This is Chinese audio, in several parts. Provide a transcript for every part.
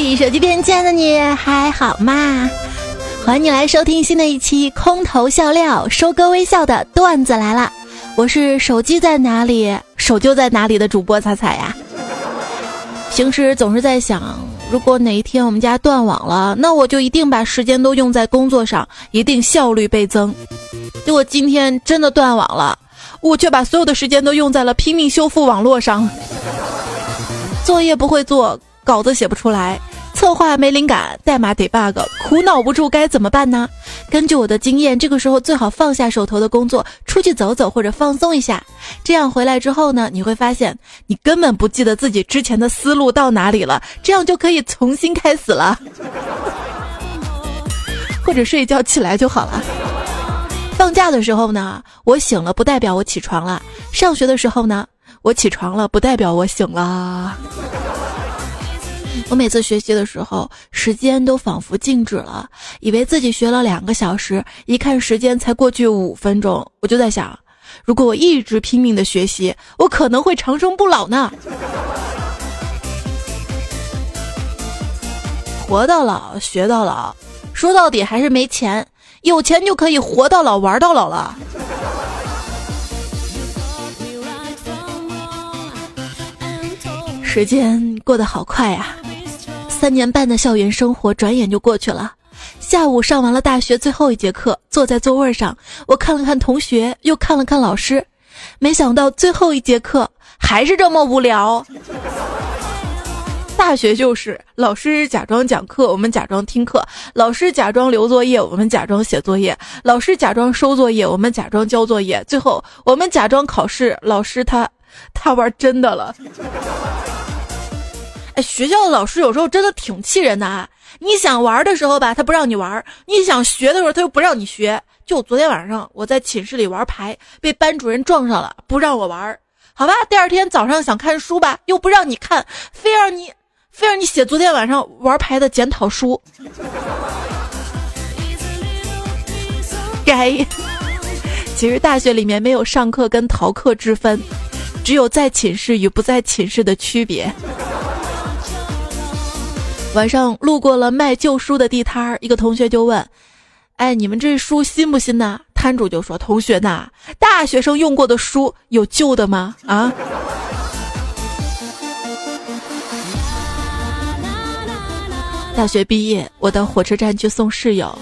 嘿，手机边亲爱的你还好吗？欢迎你来收听新的一期空头笑料，收割微笑的段子来了。我是手机在哪里，手就在哪里的主播彩彩呀。平时总是在想，如果哪一天我们家断网了，那我就一定把时间都用在工作上，一定效率倍增。结果今天真的断网了，我却把所有的时间都用在了拼命修复网络上。作业不会做。稿子写不出来，策划没灵感，代码得 bug，苦恼不住该怎么办呢？根据我的经验，这个时候最好放下手头的工作，出去走走或者放松一下。这样回来之后呢，你会发现你根本不记得自己之前的思路到哪里了，这样就可以重新开始了。或者睡一觉起来就好了。放假的时候呢，我醒了不代表我起床了；上学的时候呢，我起床了不代表我醒了。我每次学习的时候，时间都仿佛静止了，以为自己学了两个小时，一看时间才过去五分钟，我就在想，如果我一直拼命的学习，我可能会长生不老呢。活到老，学到老，说到底还是没钱，有钱就可以活到老，玩到老了。时间过得好快呀。三年半的校园生活转眼就过去了。下午上完了大学最后一节课，坐在座位上，我看了看同学，又看了看老师，没想到最后一节课还是这么无聊。大学就是老师假装讲课，我们假装听课；老师假装留作业，我们假装写作业；老师假装收作业，我们假装交作业。最后我们假装考试，老师他他玩真的了。学校的老师有时候真的挺气人的啊！你想玩的时候吧，他不让你玩；你想学的时候，他又不让你学。就昨天晚上我在寝室里玩牌，被班主任撞上了，不让我玩。好吧，第二天早上想看书吧，又不让你看，非让你，非让你写昨天晚上玩牌的检讨书。该，其实大学里面没有上课跟逃课之分，只有在寝室与不在寝室的区别。晚上路过了卖旧书的地摊儿，一个同学就问：“哎，你们这书新不新呢？”摊主就说：“同学呐，大学生用过的书有旧的吗？啊？”大学毕业，我到火车站去送室友，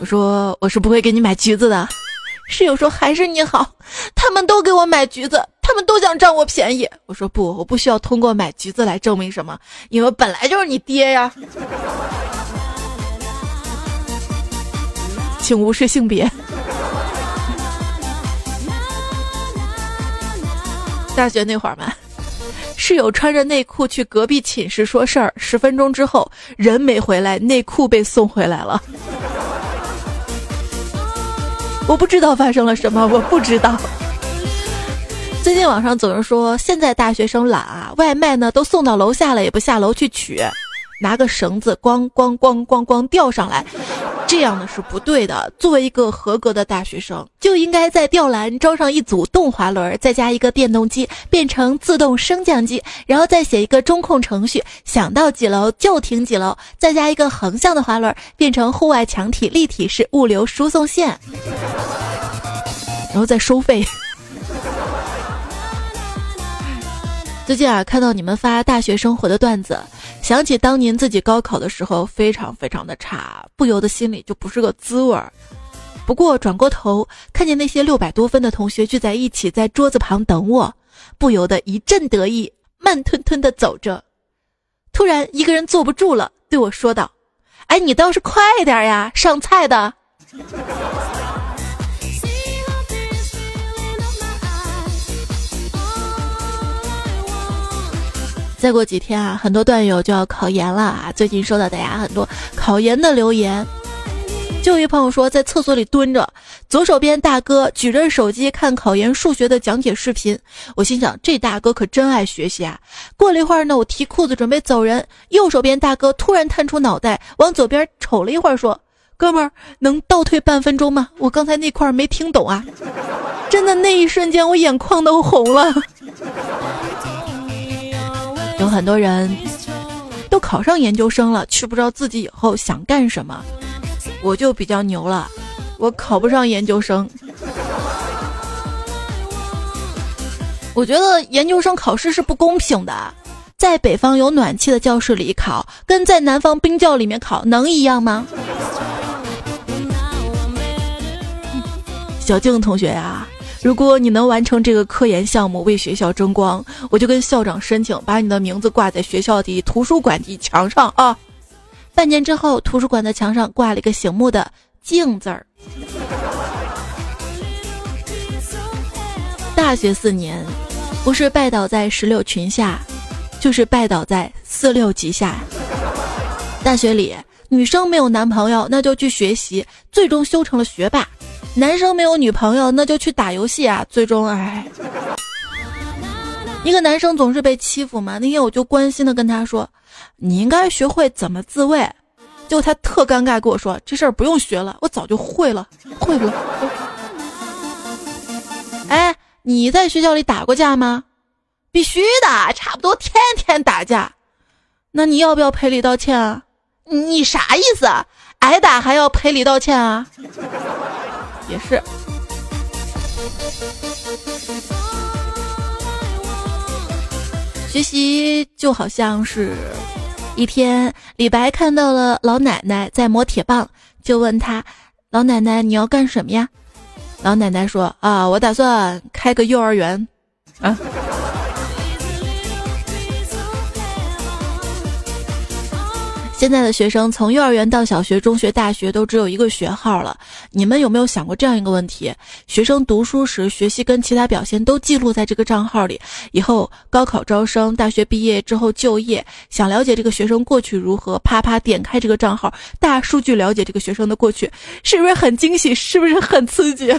我说：“我是不会给你买橘子的。”室友说：“还是你好，他们都给我买橘子。”他们都想占我便宜，我说不，我不需要通过买橘子来证明什么，因为本来就是你爹呀。请无视性别。大学那会儿嘛，室友穿着内裤去隔壁寝室说事儿，十分钟之后人没回来，内裤被送回来了。我不知道发生了什么，我不知道。最近网上总是说，现在大学生懒啊，外卖呢都送到楼下了，也不下楼去取，拿个绳子咣咣咣咣咣吊上来，这样呢是不对的。作为一个合格的大学生，就应该在吊篮装上一组动滑轮，再加一个电动机，变成自动升降机，然后再写一个中控程序，想到几楼就停几楼，再加一个横向的滑轮，变成户外墙体立体式物流输送线，然后再收费。最近啊，看到你们发大学生活的段子，想起当年自己高考的时候非常非常的差，不由得心里就不是个滋味儿。不过转过头看见那些六百多分的同学聚在一起，在桌子旁等我，不由得一阵得意，慢吞吞的走着。突然一个人坐不住了，对我说道：“哎，你倒是快点呀，上菜的。” 再过几天啊，很多段友就要考研了啊！最近收到大家很多考研的留言，就一朋友说在厕所里蹲着，左手边大哥举着手机看考研数学的讲解视频，我心想这大哥可真爱学习啊！过了一会儿呢，我提裤子准备走人，右手边大哥突然探出脑袋往左边瞅了一会儿，说：“哥们儿，能倒退半分钟吗？我刚才那块没听懂啊！”真的那一瞬间，我眼眶都红了。有很多人都考考上研究生了，却不知道自己以后想干什么。我就比较牛了，我考不上研究生。我觉得研究生考试是不公平的，在北方有暖气的教室里考，跟在南方冰窖里面考能一样吗？小静同学呀，如果你能完成这个科研项目，为学校争光，我就跟校长申请，把你的名字挂在学校的图书馆的墙上啊。半年之后，图书馆的墙上挂了一个醒目的“静”字儿。大学四年，不是拜倒在石榴裙下，就是拜倒在四六级下。大学里，女生没有男朋友，那就去学习，最终修成了学霸；男生没有女朋友，那就去打游戏啊，最终哎。一个男生总是被欺负嘛，那天我就关心的跟他说：“你应该学会怎么自卫。”结果他特尴尬跟我说：“这事儿不用学了，我早就会了，会了。”哎。你在学校里打过架吗？必须的，差不多天天打架。那你要不要赔礼道歉啊？你啥意思？挨打还要赔礼道歉啊？也是。学习就好像是一天，李白看到了老奶奶在磨铁棒，就问他：“老奶奶，你要干什么呀？”老奶奶说：“啊，我打算开个幼儿园，啊。”现在的学生从幼儿园到小学、中学、大学都只有一个学号了。你们有没有想过这样一个问题：学生读书时学习跟其他表现都记录在这个账号里，以后高考招生、大学毕业之后就业，想了解这个学生过去如何，啪啪点开这个账号，大数据了解这个学生的过去，是不是很惊喜？是不是很刺激？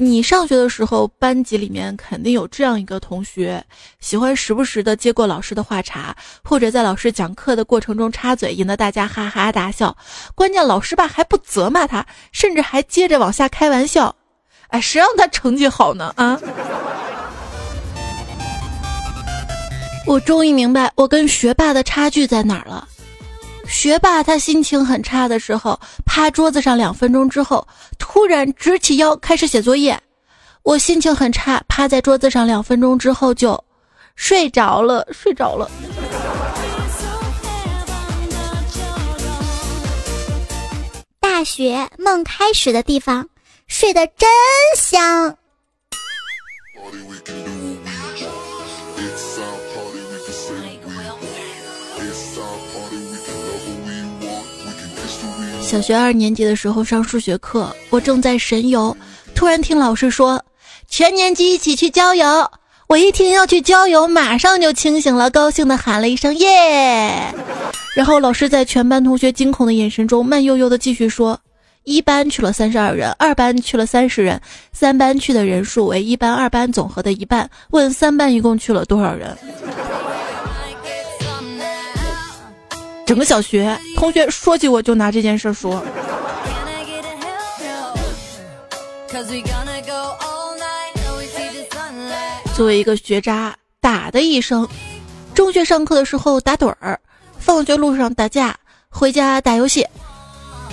你上学的时候，班级里面肯定有这样一个同学，喜欢时不时的接过老师的话茬，或者在老师讲课的过程中插嘴，引得大家哈哈大笑。关键老师吧还不责骂他，甚至还接着往下开玩笑。哎，谁让他成绩好呢？啊！我终于明白我跟学霸的差距在哪儿了。学霸他心情很差的时候，趴桌子上两分钟之后，突然直起腰开始写作业。我心情很差，趴在桌子上两分钟之后就睡着了，睡着了。大学梦开始的地方，睡得真香。小学二年级的时候上数学课，我正在神游，突然听老师说全年级一起去郊游。我一听要去郊游，马上就清醒了，高兴的喊了一声耶。然后老师在全班同学惊恐的眼神中，慢悠悠的继续说：一班去了三十二人，二班去了三十人，三班去的人数为一班、二班总和的一半。问三班一共去了多少人？整个小学同学说起我就拿这件事说。作为一个学渣，打的一生，中学上课的时候打盹儿，放学路上打架，回家打游戏；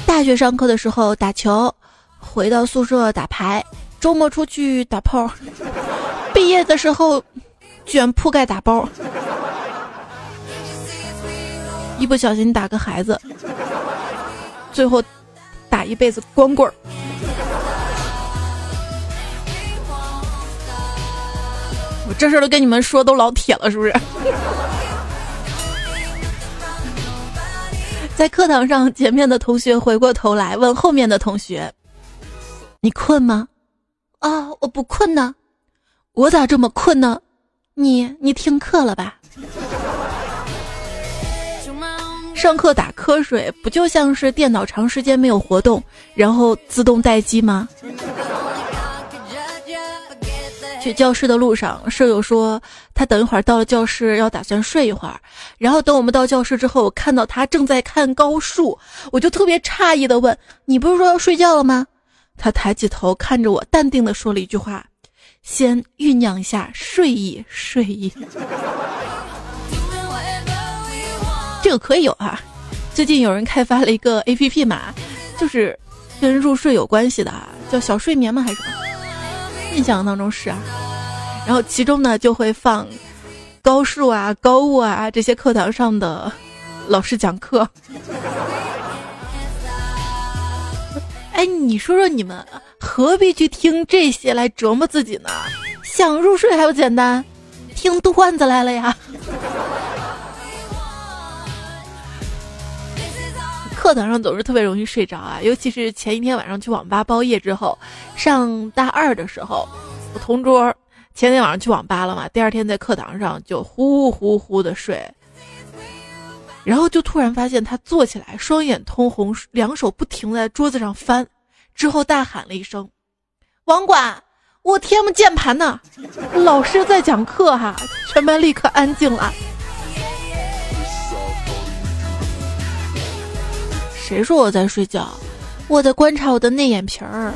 大学上课的时候打球，回到宿舍打牌，周末出去打炮，毕业的时候卷铺盖打包。一不小心打个孩子，最后打一辈子光棍儿。我这事儿都跟你们说，都老铁了，是不是？在课堂上，前面的同学回过头来问后面的同学：“你困吗？”啊，我不困呢。我咋这么困呢？你你听课了吧？上课打瞌睡，不就像是电脑长时间没有活动，然后自动待机吗？去教室的路上，舍友说他等一会儿到了教室要打算睡一会儿，然后等我们到教室之后，我看到他正在看高数，我就特别诧异的问：“你不是说要睡觉了吗？”他抬起头看着我，淡定的说了一句话：“先酝酿一下睡意，睡意。”这个可以有啊。最近有人开发了一个 A P P 嘛，就是跟入睡有关系的，叫小睡眠吗？还是什么？印象当中是啊。然后其中呢就会放高数啊、高物啊这些课堂上的老师讲课。哎，你说说你们何必去听这些来折磨自己呢？想入睡还不简单，听段子来了呀。课堂上总是特别容易睡着啊，尤其是前一天晚上去网吧包夜之后，上大二的时候，我同桌前天晚上去网吧了嘛，第二天在课堂上就呼呼呼的睡，然后就突然发现他坐起来，双眼通红，两手不停在桌子上翻，之后大喊了一声：“网管，我 TM 键盘呢！”老师在讲课哈，全班立刻安静了。谁说我在睡觉？我在观察我的内眼皮儿。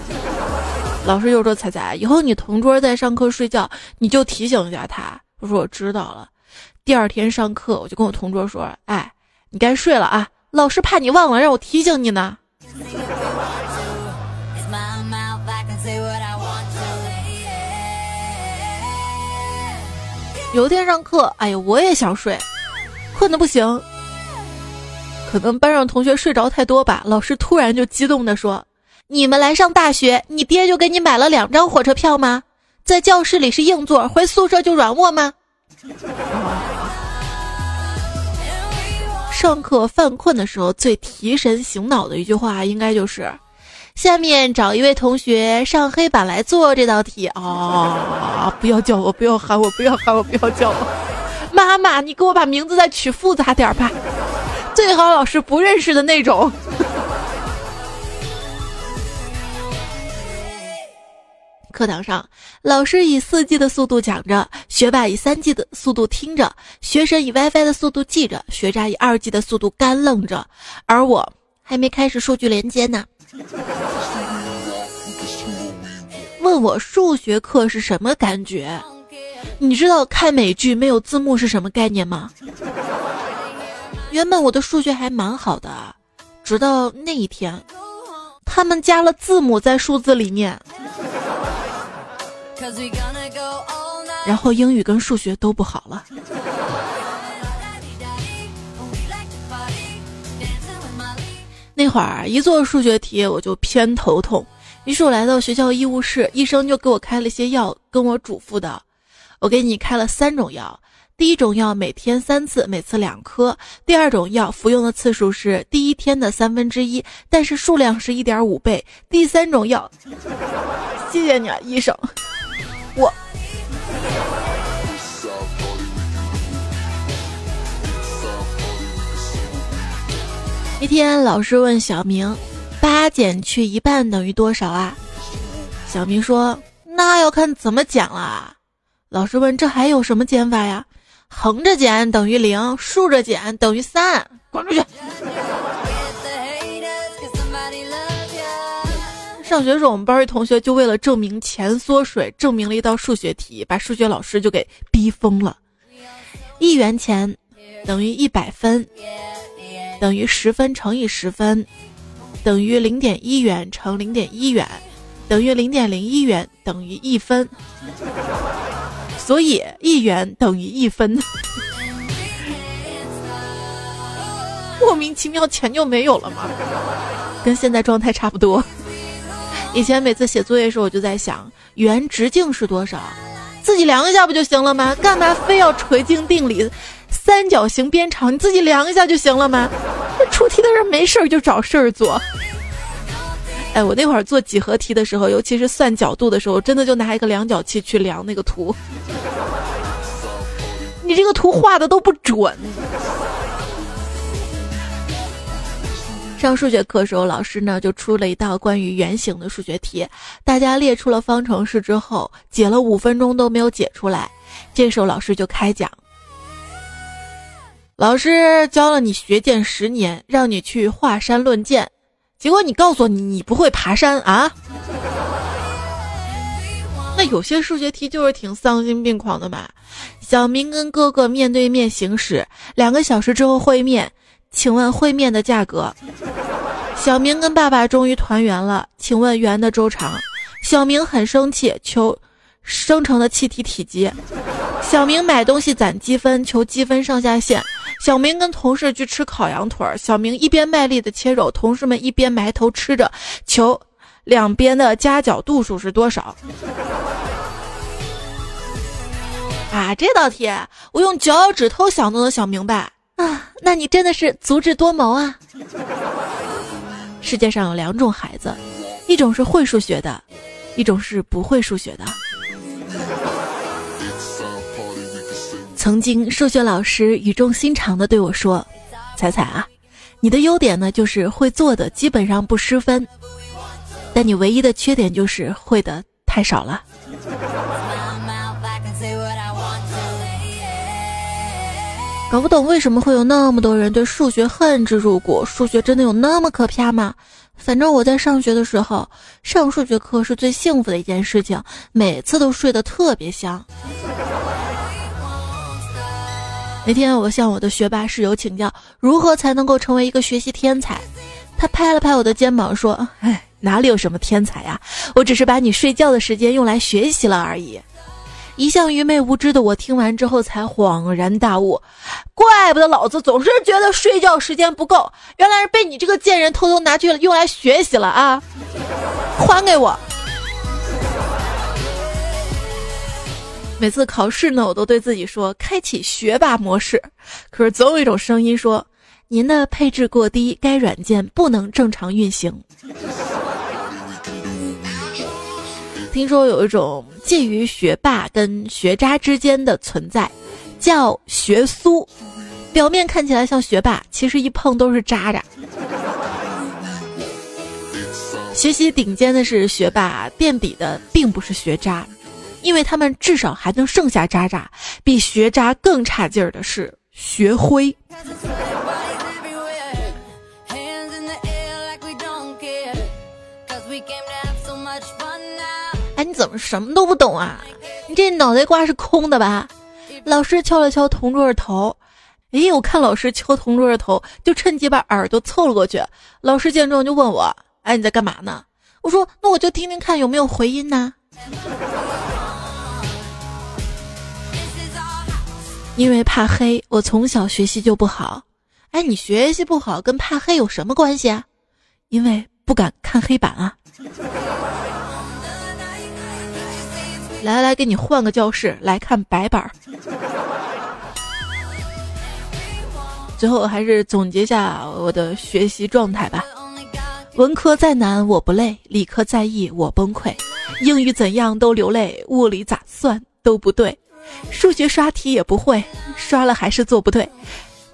老师又说：“彩彩，以后你同桌在上课睡觉，你就提醒一下他。”我说：“我知道了。”第二天上课，我就跟我同桌说：“哎，你该睡了啊，老师怕你忘了，让我提醒你呢。”有一天上课，哎呀，我也想睡，困得不行。可能班上同学睡着太多吧，老师突然就激动地说：“你们来上大学，你爹就给你买了两张火车票吗？在教室里是硬座，回宿舍就软卧吗？”上课犯困的时候最提神醒脑的一句话，应该就是：“下面找一位同学上黑板来做这道题。”啊！不要叫我，不要喊我，不要喊我，不要叫我！妈妈，你给我把名字再取复杂点吧。最好老师不认识的那种。课堂上，老师以四 G 的速度讲着，学霸以三 G 的速度听着，学神以 WiFi 的速度记着，学渣以二 G 的速度干愣着，而我还没开始数据连接呢。问我数学课是什么感觉？你知道看美剧没有字幕是什么概念吗？原本我的数学还蛮好的，直到那一天，他们加了字母在数字里面，然后英语跟数学都不好了。那会儿一做数学题我就偏头痛，于是我来到学校医务室，医生就给我开了些药，跟我嘱咐的：“我给你开了三种药。”第一种药每天三次，每次两颗。第二种药服用的次数是第一天的三分之一，但是数量是一点五倍。第三种药，谢谢你啊，医生。我一天，老师问小明：“八减去一半等于多少啊？”小明说：“那要看怎么减了。”老师问：“这还有什么减法呀？”横着减等于零，竖着减等于三，滚出去！上学时候，我们班一同学就为了证明钱缩水，证明了一道数学题，把数学老师就给逼疯了。一元钱等于一百分，等于十分乘以十分，等于零点一元乘零点一元，等于零点零一元等于一分。所以一元等于一分，莫名其妙钱就没有了吗？跟现在状态差不多。以前每次写作业的时候，我就在想，圆直径是多少？自己量一下不就行了吗？干嘛非要垂径定理？三角形边长，你自己量一下就行了吗？出题的人没事儿就找事儿做。哎，我那会儿做几何题的时候，尤其是算角度的时候，真的就拿一个量角器去量那个图。你这个图画的都不准。上数学课时候，老师呢就出了一道关于圆形的数学题，大家列出了方程式之后，解了五分钟都没有解出来。这时候老师就开讲：“老师教了你学剑十年，让你去华山论剑。”结果你告诉我你你不会爬山啊？那有些数学题就是挺丧心病狂的嘛。小明跟哥哥面对面行驶，两个小时之后会面，请问会面的价格？小明跟爸爸终于团圆了，请问圆的周长？小明很生气，求生成的气体体积。小明买东西攒积分，求积分上下限。小明跟同事去吃烤羊腿儿，小明一边卖力的切肉，同事们一边埋头吃着，求两边的夹角度数是多少？啊，这道题我用脚趾头想都能想明白啊！那你真的是足智多谋啊！世界上有两种孩子，一种是会数学的，一种是不会数学的。曾经数学老师语重心长的对我说：“彩彩啊，你的优点呢就是会做的基本上不失分，但你唯一的缺点就是会的太少了。”搞不懂为什么会有那么多人对数学恨之入骨？数学真的有那么可怕吗？反正我在上学的时候，上数学课是最幸福的一件事情，每次都睡得特别香。那天我向我的学霸室友请教，如何才能够成为一个学习天才？他拍了拍我的肩膀说：“哎，哪里有什么天才呀？我只是把你睡觉的时间用来学习了而已。”一向愚昧无知的我听完之后才恍然大悟，怪不得老子总是觉得睡觉时间不够，原来是被你这个贱人偷偷拿去了用来学习了啊！还给我！每次考试呢，我都对自己说开启学霸模式，可是总有一种声音说您的配置过低，该软件不能正常运行。听说有一种介于学霸跟学渣之间的存在，叫学苏。表面看起来像学霸，其实一碰都是渣渣。学习顶尖的是学霸，垫底的并不是学渣，因为他们至少还能剩下渣渣。比学渣更差劲儿的是学灰。哎，你怎么什么都不懂啊？你这脑袋瓜是空的吧？老师敲了敲同桌的头，哎，我看老师敲同桌的头，就趁机把耳朵凑了过去。老师见状就问我：“哎，你在干嘛呢？”我说：“那我就听听看有没有回音呢。”因为怕黑，我从小学习就不好。哎，你学习不好跟怕黑有什么关系啊？因为不敢看黑板啊。来来，给你换个教室来看白板儿。最后还是总结下我的学习状态吧。文科再难我不累，理科再易我崩溃，英语怎样都流泪，物理咋算都不对，数学刷题也不会，刷了还是做不对，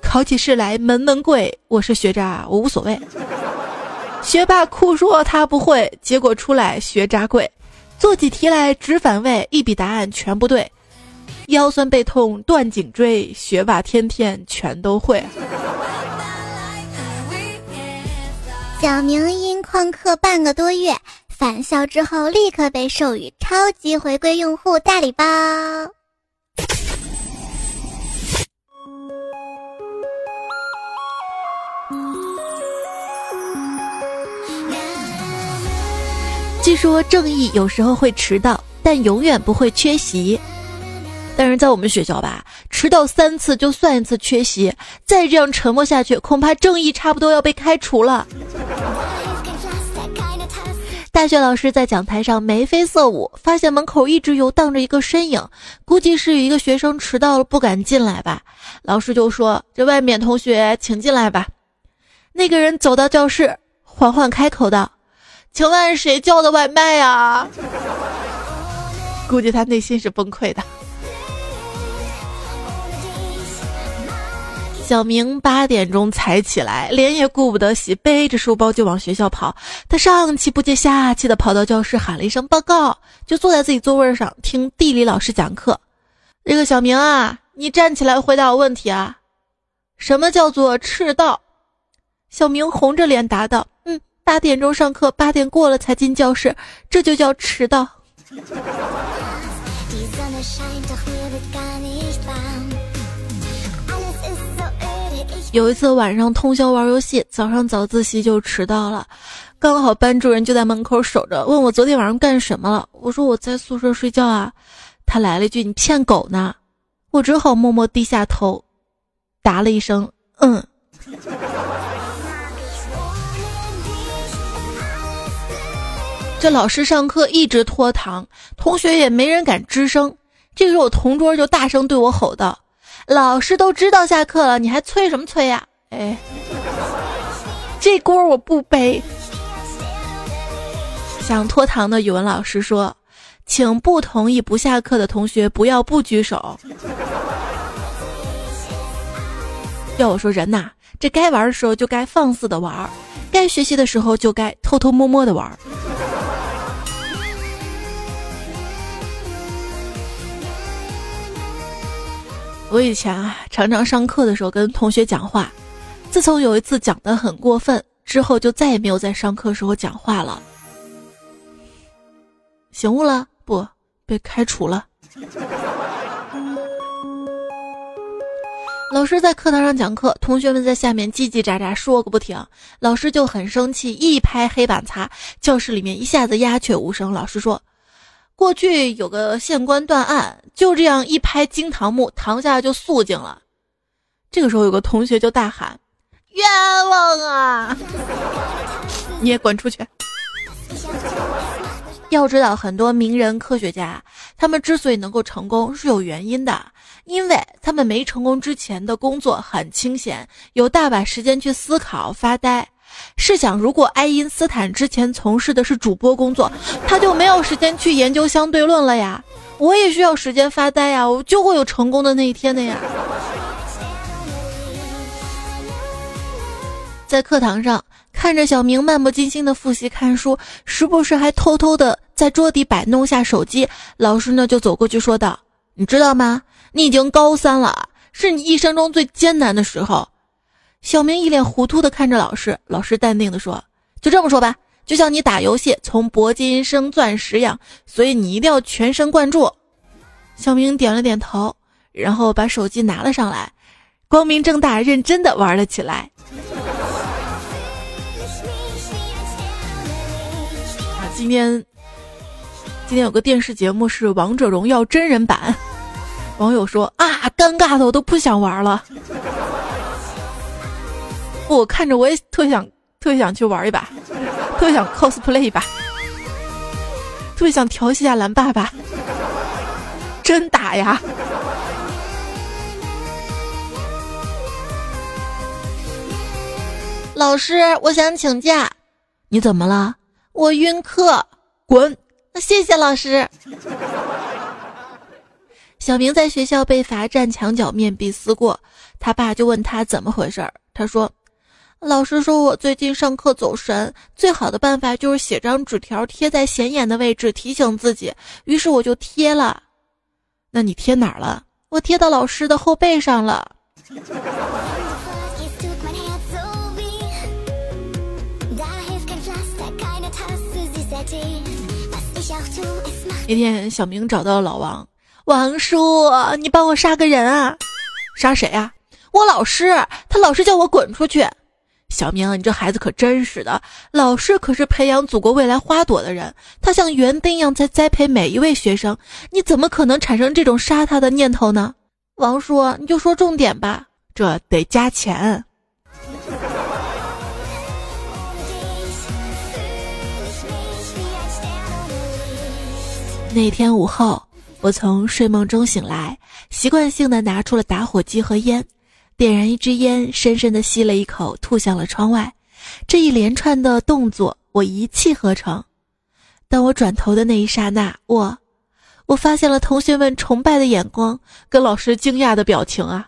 考起试来门门贵，我是学渣我无所谓。学霸哭说他不会，结果出来学渣贵。做起题来直反胃，一笔答案全不对，腰酸背痛断颈椎，学霸天天全都会。小明因旷课半个多月返校之后，立刻被授予超级回归用户大礼包。据说正义有时候会迟到，但永远不会缺席。但是在我们学校吧，迟到三次就算一次缺席，再这样沉默下去，恐怕正义差不多要被开除了。大学老师在讲台上眉飞色舞，发现门口一直游荡着一个身影，估计是有一个学生迟到了不敢进来吧。老师就说：“这外面同学请进来吧。”那个人走到教室，缓缓开口道。请问谁叫的外卖呀？估计他内心是崩溃的。小明八点钟才起来，脸也顾不得洗，背着书包就往学校跑。他上气不接下气的跑到教室，喊了一声“报告”，就坐在自己座位上听地理老师讲课。这个小明啊，你站起来回答我问题啊！什么叫做赤道？小明红着脸答道：“。”八点钟上课，八点过了才进教室，这就叫迟到。有一次晚上通宵玩游戏，早上早自习就迟到了，刚好班主任就在门口守着，问我昨天晚上干什么了。我说我在宿舍睡觉啊。他来了一句：“你骗狗呢！”我只好默默低下头，答了一声：“嗯。”这老师上课一直拖堂，同学也没人敢吱声。这个时候，我同桌就大声对我吼道：“老师都知道下课了，你还催什么催呀？”哎，这锅我不背。想拖堂的语文老师说：“请不同意不下课的同学不要不举手。”要我说人呐，这该玩的时候就该放肆的玩，该学习的时候就该偷偷摸摸的玩。我以前啊，常常上课的时候跟同学讲话。自从有一次讲的很过分之后，就再也没有在上课时候讲话了。醒悟了？不，被开除了。老师在课堂上讲课，同学们在下面叽叽喳喳说个不停。老师就很生气，一拍黑板擦，教室里面一下子鸦雀无声。老师说。过去有个县官断案，就这样一拍惊堂木，堂下就肃静了。这个时候，有个同学就大喊：“冤枉啊！”你也滚出去！要知道，很多名人科学家，他们之所以能够成功，是有原因的，因为他们没成功之前的工作很清闲，有大把时间去思考、发呆。试想，如果爱因斯坦之前从事的是主播工作，他就没有时间去研究相对论了呀。我也需要时间发呆呀，我就会有成功的那一天的呀。在课堂上看着小明漫不经心的复习看书，时不时还偷偷的在桌底摆弄下手机，老师呢就走过去说道：“你知道吗？你已经高三了，是你一生中最艰难的时候。”小明一脸糊涂的看着老师，老师淡定的说：“就这么说吧，就像你打游戏从铂金升钻石一样，所以你一定要全神贯注。”小明点了点头，然后把手机拿了上来，光明正大、认真的玩了起来。啊，今天今天有个电视节目是《王者荣耀》真人版，网友说啊，尴尬的我都不想玩了。我看着我也特想特别想去玩一把，特别想 cosplay 一把，特别想调戏下蓝爸爸，真打呀！老师，我想请假。你怎么了？我晕课。滚！谢谢老师。小明在学校被罚站墙角面壁思过，他爸就问他怎么回事儿，他说。老师说我最近上课走神，最好的办法就是写张纸条贴在显眼的位置提醒自己。于是我就贴了。那你贴哪儿了？我贴到老师的后背上了。那天小明找到了老王，王叔，你帮我杀个人啊！杀谁啊？我老师，他老是叫我滚出去。小明，你这孩子可真是的！老师可是培养祖国未来花朵的人，他像园丁一样在栽培每一位学生，你怎么可能产生这种杀他的念头呢？王叔，你就说重点吧，这得加钱。那天午后，我从睡梦中醒来，习惯性的拿出了打火机和烟。点燃一支烟，深深的吸了一口，吐向了窗外。这一连串的动作，我一气呵成。当我转头的那一刹那，我，我发现了同学们崇拜的眼光，跟老师惊讶的表情啊！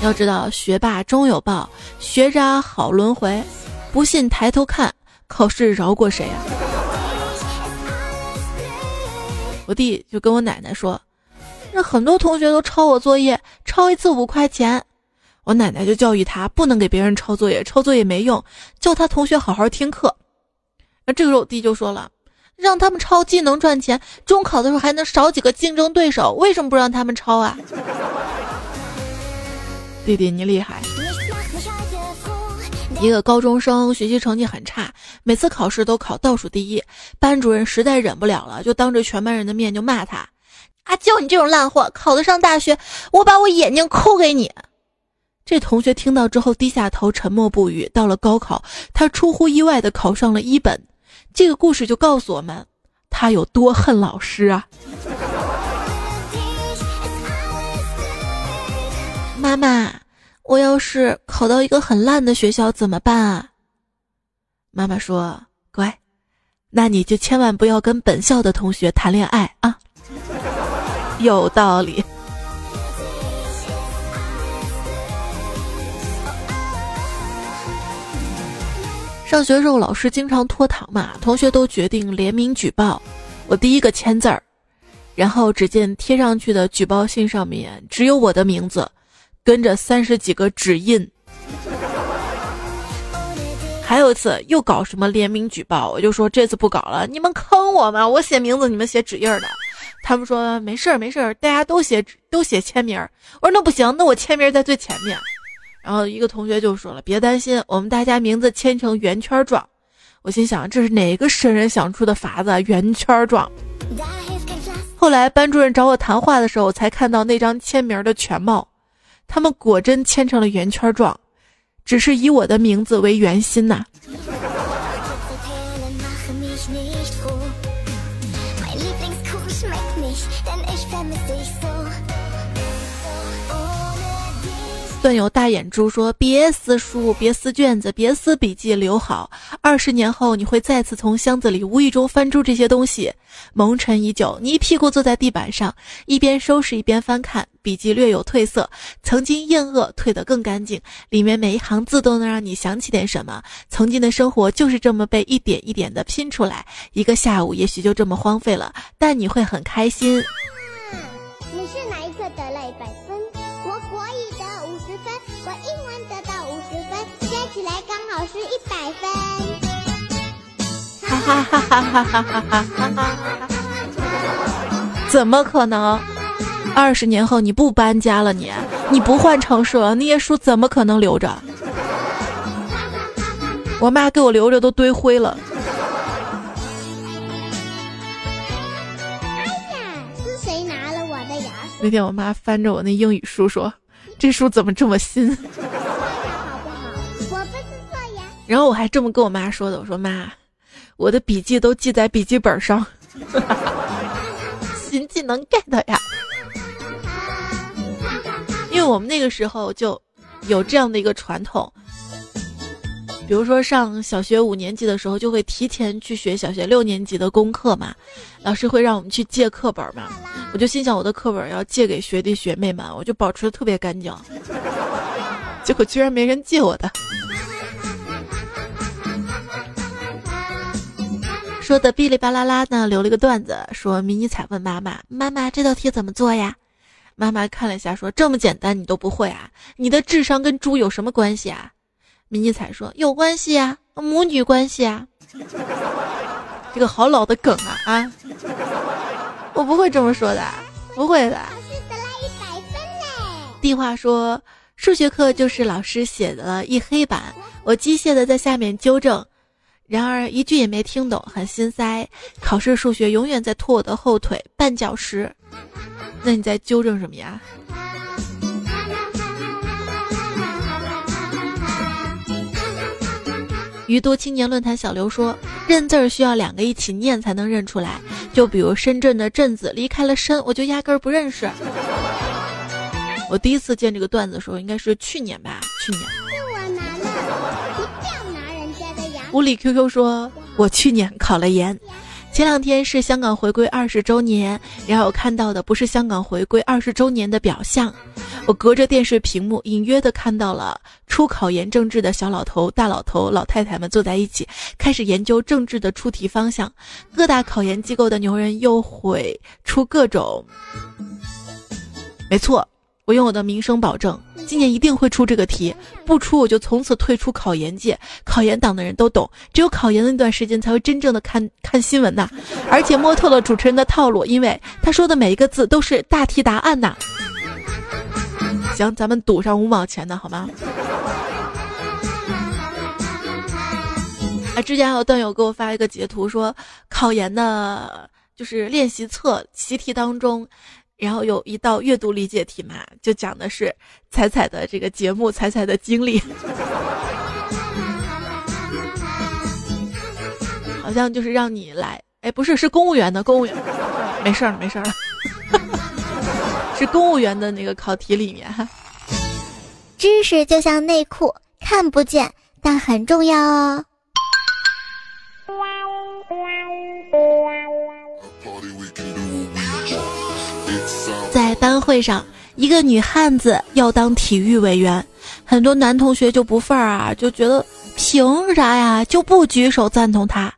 要知道，学霸终有报，学渣好轮回。不信抬头看，考试饶过谁啊？我弟就跟我奶奶说：“那很多同学都抄我作业，抄一次五块钱。”我奶奶就教育他不能给别人抄作业，抄作业没用，叫他同学好好听课。那这个时候我弟就说了：“让他们抄既能赚钱，中考的时候还能少几个竞争对手，为什么不让他们抄啊？弟弟，你厉害。一个高中生学习成绩很差，每次考试都考倒数第一。班主任实在忍不了了，就当着全班人的面就骂他：“啊，就你这种烂货，考得上大学，我把我眼睛抠给你！”这同学听到之后低下头，沉默不语。到了高考，他出乎意外的考上了一本。这个故事就告诉我们，他有多恨老师啊！妈妈。我要是考到一个很烂的学校怎么办啊？妈妈说：“乖，那你就千万不要跟本校的同学谈恋爱啊。”有道理。上学时候老师经常拖堂嘛，同学都决定联名举报，我第一个签字儿，然后只见贴上去的举报信上面只有我的名字。跟着三十几个指印，还有一次又搞什么联名举报，我就说这次不搞了，你们坑我吗？我写名字，你们写指印的。他们说没事儿没事儿，大家都写都写签名。我说那不行，那我签名在最前面。然后一个同学就说了，别担心，我们大家名字签成圆圈状。我心想这是哪个神人想出的法子？圆圈状。后来班主任找我谈话的时候，我才看到那张签名的全貌。他们果真牵成了圆圈状，只是以我的名字为圆心呐。段友大眼珠说：“别撕书，别撕卷子，别撕笔记，留好。二十年后，你会再次从箱子里无意中翻出这些东西。蒙尘已久，你一屁股坐在地板上，一边收拾一边翻看。笔记略有褪色，曾经厌恶褪得更干净。里面每一行字都能让你想起点什么。曾经的生活就是这么被一点一点的拼出来。一个下午也许就这么荒废了，但你会很开心。”你是哪一个的哈哈哈哈哈哈哈！怎么可能？二十年后你不搬家了，你你不换城市了，那些书怎么可能留着？我妈给我留着都堆灰了。哎呀，是谁拿了我的牙那天我妈翻着我那英语书说：“这书怎么这么新？”然后我还这么跟我妈说的：“我说妈，我的笔记都记在笔记本上，新技能 get 呀。”因为我们那个时候就有这样的一个传统。比如说上小学五年级的时候，就会提前去学小学六年级的功课嘛，老师会让我们去借课本嘛，我就心想我的课本要借给学弟学妹们，我就保持的特别干净，结果居然没人借我的。说的哔哩吧啦啦呢，留了个段子，说迷你彩问妈妈：“妈妈，这道题怎么做呀？”妈妈看了一下，说：“这么简单你都不会啊？你的智商跟猪有什么关系啊？”迷你彩说：“有关系啊，母女关系啊。”这个好老的梗啊啊！我不会这么说的，不会的。老师得了一百分嘞。地话说，数学课就是老师写了一黑板，我机械的在下面纠正，然而一句也没听懂，很心塞。考试数学永远在拖我的后腿，绊脚石。那你在纠正什么呀？于都青年论坛小刘说：“认字儿需要两个一起念才能认出来，就比如深圳的‘镇’字离开了‘深’，我就压根儿不认识。”我第一次见这个段子的时候，应该是去年吧？去年。家的呀。无理 QQ 说：“我去年考了研。”前两天是香港回归二十周年，然后我看到的不是香港回归二十周年的表象，我隔着电视屏幕隐约的看到了出考研政治的小老头、大老头、老太太们坐在一起，开始研究政治的出题方向。各大考研机构的牛人又会出各种，没错，我用我的名声保证，今年一定会出这个题，不出我就从此退出考研界。考研党的人都懂，只有考研的那段时间才会真正的看看新闻呐，而且摸透了主持人的套路，因为他说的每一个字都是大题答案呐。行，咱们赌上五毛钱的好吗？啊，之前还有段友给我发一个截图，说考研的就是练习册习题当中。然后有一道阅读理解题嘛，就讲的是彩彩的这个节目，彩彩的经历，好像就是让你来，哎，不是，是公务员的公务员，没事儿了，没事儿了，是公务员的那个考题里面。知识就像内裤，看不见，但很重要哦。会上，一个女汉子要当体育委员，很多男同学就不忿儿啊，就觉得凭啥呀，就不举手赞同她。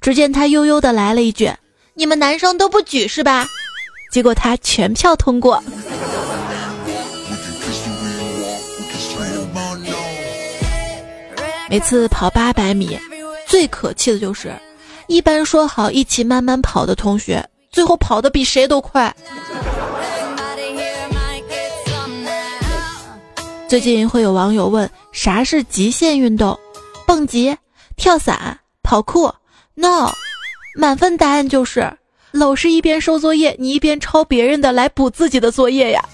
只见她悠悠的来了一句：“你们男生都不举是吧？”结果她全票通过。每次跑八百米，最可气的就是，一般说好一起慢慢跑的同学，最后跑的比谁都快。最近会有网友问啥是极限运动？蹦极、跳伞、跑酷？No，满分答案就是老师一边收作业，你一边抄别人的来补自己的作业呀。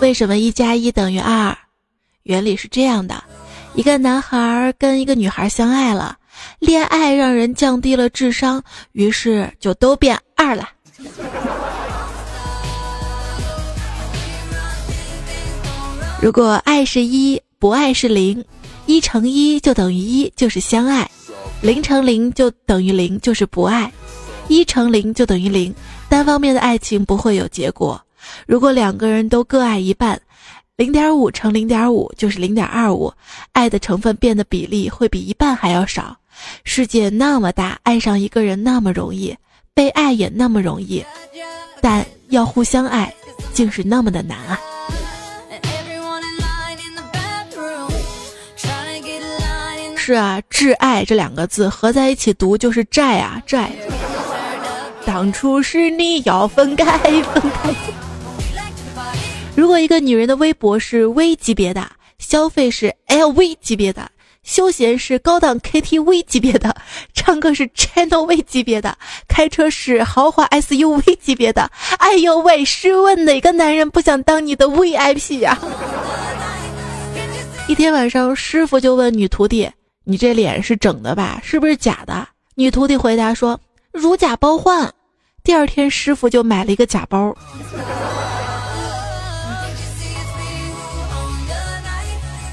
为什么一加一等于二？原理是这样的：一个男孩跟一个女孩相爱了。恋爱让人降低了智商，于是就都变二了。如果爱是一，不爱是零，一乘一就等于一，就是相爱；零乘零就等于零，就是不爱；一乘零就等于零，单方面的爱情不会有结果。如果两个人都各爱一半，零点五乘零点五就是零点二五，爱的成分变的比例会比一半还要少。世界那么大，爱上一个人那么容易，被爱也那么容易，但要互相爱，竟是那么的难啊！是啊，挚爱这两个字合在一起读就是债啊债。当初是你要分开，分开。如果一个女人的微博是 V 级别的，消费是 LV 级别的。休闲是高档 KTV 级别的，唱歌是 Channel V 级别的，开车是豪华 SUV 级别的。哎呦喂，试问哪个男人不想当你的 VIP 呀？一天晚上，师傅就问女徒弟：“你这脸是整的吧？是不是假的？”女徒弟回答说：“如假包换。”第二天，师傅就买了一个假包。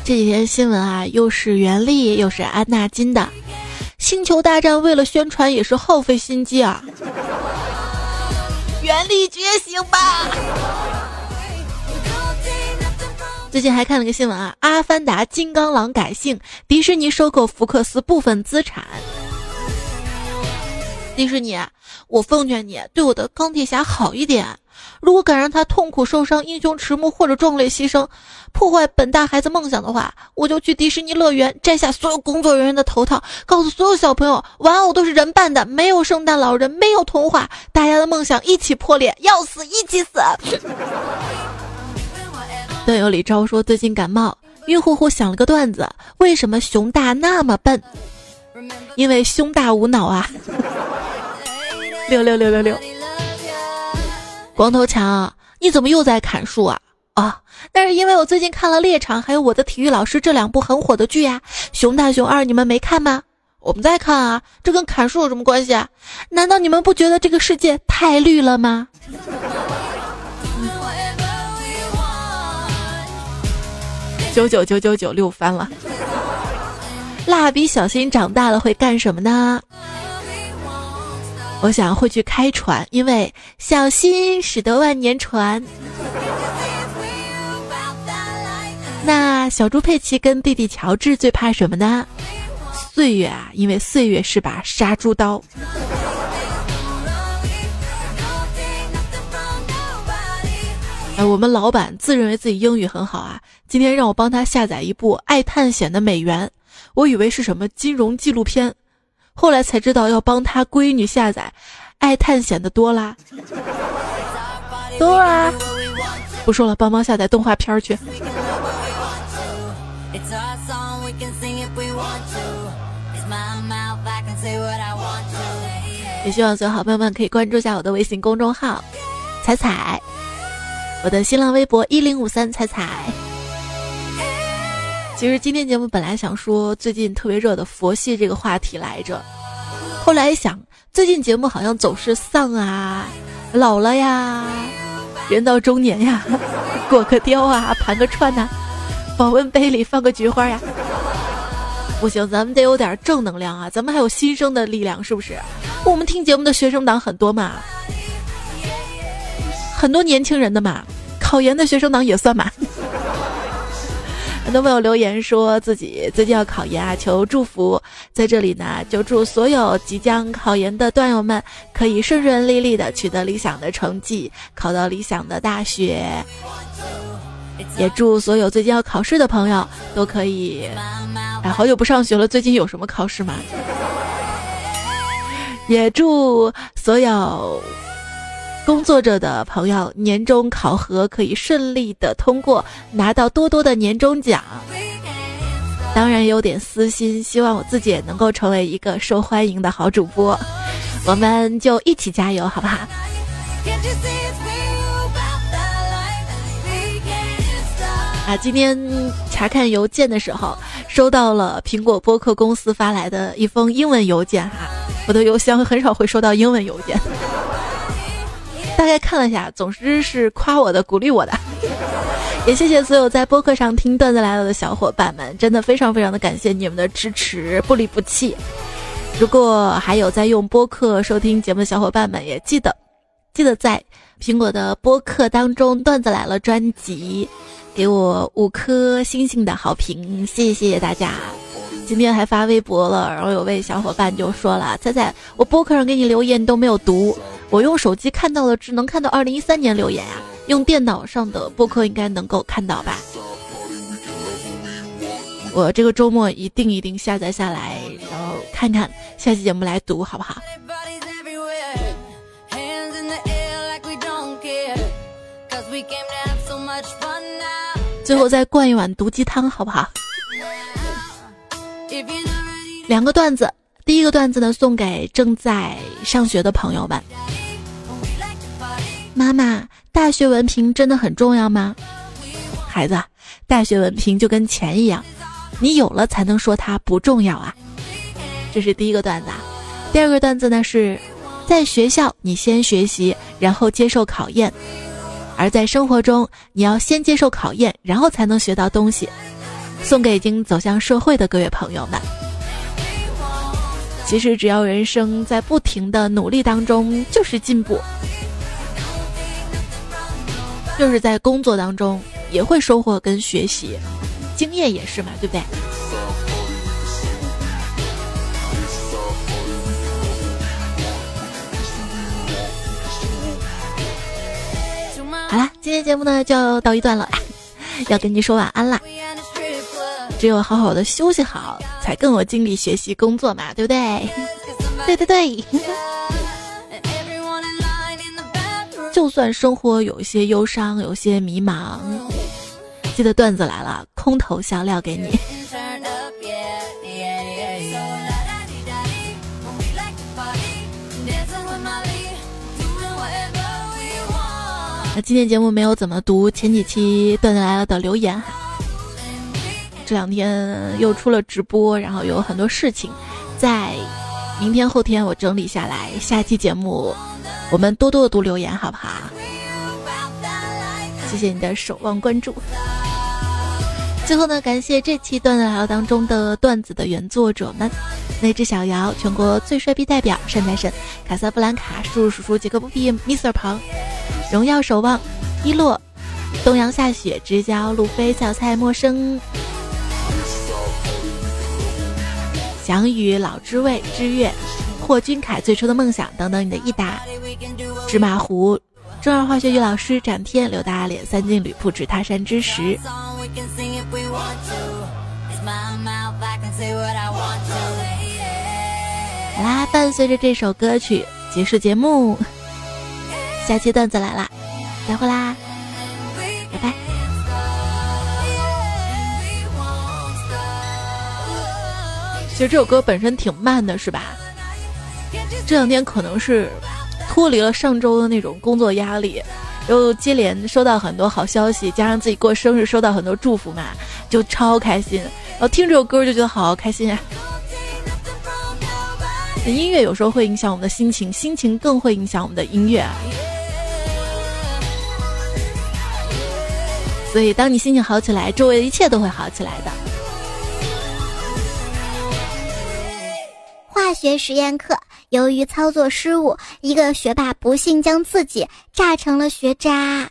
这几天新闻啊，又是袁立又是安纳金的《星球大战》，为了宣传也是耗费心机啊！袁立觉醒吧！最近还看了个新闻啊，《阿凡达》金刚狼改姓，迪士尼收购福克斯部分资产。迪士尼，我奉劝你对我的钢铁侠好一点。如果敢让他痛苦受伤、英雄迟暮或者壮烈牺牲，破坏本大孩子梦想的话，我就去迪士尼乐园摘下所有工作人员的头套，告诉所有小朋友，玩偶都是人扮的，没有圣诞老人，没有童话，大家的梦想一起破裂，要死一起死。段友李昭说最近感冒，晕乎乎想了个段子：为什么熊大那么笨？因为胸大无脑啊！六六六六六。光头强，你怎么又在砍树啊？啊，那是因为我最近看了《猎场》还有《我的体育老师》这两部很火的剧呀。熊大熊二，你们没看吗？我们在看啊，这跟砍树有什么关系啊？难道你们不觉得这个世界太绿了吗？九九九九九六翻了。蜡笔小新长大了会干什么呢？我想会去开船，因为小心驶得万年船。那小猪佩奇跟弟弟乔治最怕什么呢？岁月啊，因为岁月是把杀猪刀。哎，我们老板自认为自己英语很好啊，今天让我帮他下载一部爱探险的美元，我以为是什么金融纪录片，后来才知道要帮他闺女下载爱探险的多拉。多拉，不说了，帮忙下载动画片去。也希望所有好朋友们可以关注一下我的微信公众号“彩彩”，我的新浪微博一零五三彩彩。其实今天节目本来想说最近特别热的佛系这个话题来着，后来一想，最近节目好像总是丧啊，老了呀，人到中年呀，裹个貂啊，盘个串呐。保温杯里放个菊花呀，不行，咱们得有点正能量啊！咱们还有新生的力量，是不是？我们听节目的学生党很多嘛，很多年轻人的嘛，考研的学生党也算嘛。很多朋友留言说自己最近要考研啊，求祝福。在这里呢，就祝所有即将考研的段友们可以顺顺利利的取得理想的成绩，考到理想的大学。也祝所有最近要考试的朋友都可以。哎，好久不上学了，最近有什么考试吗？也祝所有工作着的朋友年终考核可以顺利的通过，拿到多多的年终奖。当然有点私心，希望我自己也能够成为一个受欢迎的好主播。我们就一起加油，好不好？啊，今天查看邮件的时候，收到了苹果播客公司发来的一封英文邮件哈。我的邮箱很少会收到英文邮件，大概看了一下，总之是夸我的、鼓励我的。也谢谢所有在播客上听段子来了的小伙伴们，真的非常非常的感谢你们的支持，不离不弃。如果还有在用播客收听节目的小伙伴们，也记得记得在苹果的播客当中，段子来了专辑。给我五颗星星的好评，谢谢大家。今天还发微博了，然后有位小伙伴就说了：“猜猜我播客上给你留言你都没有读，我用手机看到的只能看到二零一三年留言呀，用电脑上的播客应该能够看到吧？”我这个周末一定一定下载下来，然后看看下期节目来读，好不好？最后再灌一碗毒鸡汤，好不好？两个段子，第一个段子呢送给正在上学的朋友们。妈妈，大学文凭真的很重要吗？孩子，大学文凭就跟钱一样，你有了才能说它不重要啊。这是第一个段子。啊。第二个段子呢是，在学校你先学习，然后接受考验。而在生活中，你要先接受考验，然后才能学到东西。送给已经走向社会的各位朋友们。其实，只要人生在不停的努力当中，就是进步；就是在工作当中，也会收获跟学习，经验也是嘛，对不对？好啦，今天节目呢就到一段了，要跟你说晚安啦。只有好好的休息好，才更有精力学习工作嘛，对不对？对对对。就算生活有一些忧伤，有些迷茫，记得段子来了，空投笑料给你。那今天节目没有怎么读前几期段子来了的留言哈，这两天又出了直播，然后有很多事情，在明天后天我整理下来，下期节目我们多多的读留言好不好？谢谢你的守望关注。最后呢，感谢这期段子聊当中的段子的原作者们：那只小姚、全国最帅逼代表山财神、卡萨布兰卡、叔叔叔叔、杰克布比、Mr 鹏。荣耀守望，一洛，东阳下雪，直交路飞，小菜陌生。翔宇、老知味、知月、霍君凯最初的梦想等等你的益达、芝麻糊、中二化学语老师、展天、刘大脸、三金吕布、指他山之石。好啦，伴随着这首歌曲结束节目，下期段子来啦，再会啦，其实这首歌本身挺慢的，是吧？这两天可能是脱离了上周的那种工作压力，又接连收到很多好消息，加上自己过生日收到很多祝福嘛，就超开心。然后听这首歌就觉得好开心啊！音乐有时候会影响我们的心情，心情更会影响我们的音乐。所以，当你心情好起来，周围的一切都会好起来的。化学实验课，由于操作失误，一个学霸不幸将自己炸成了学渣。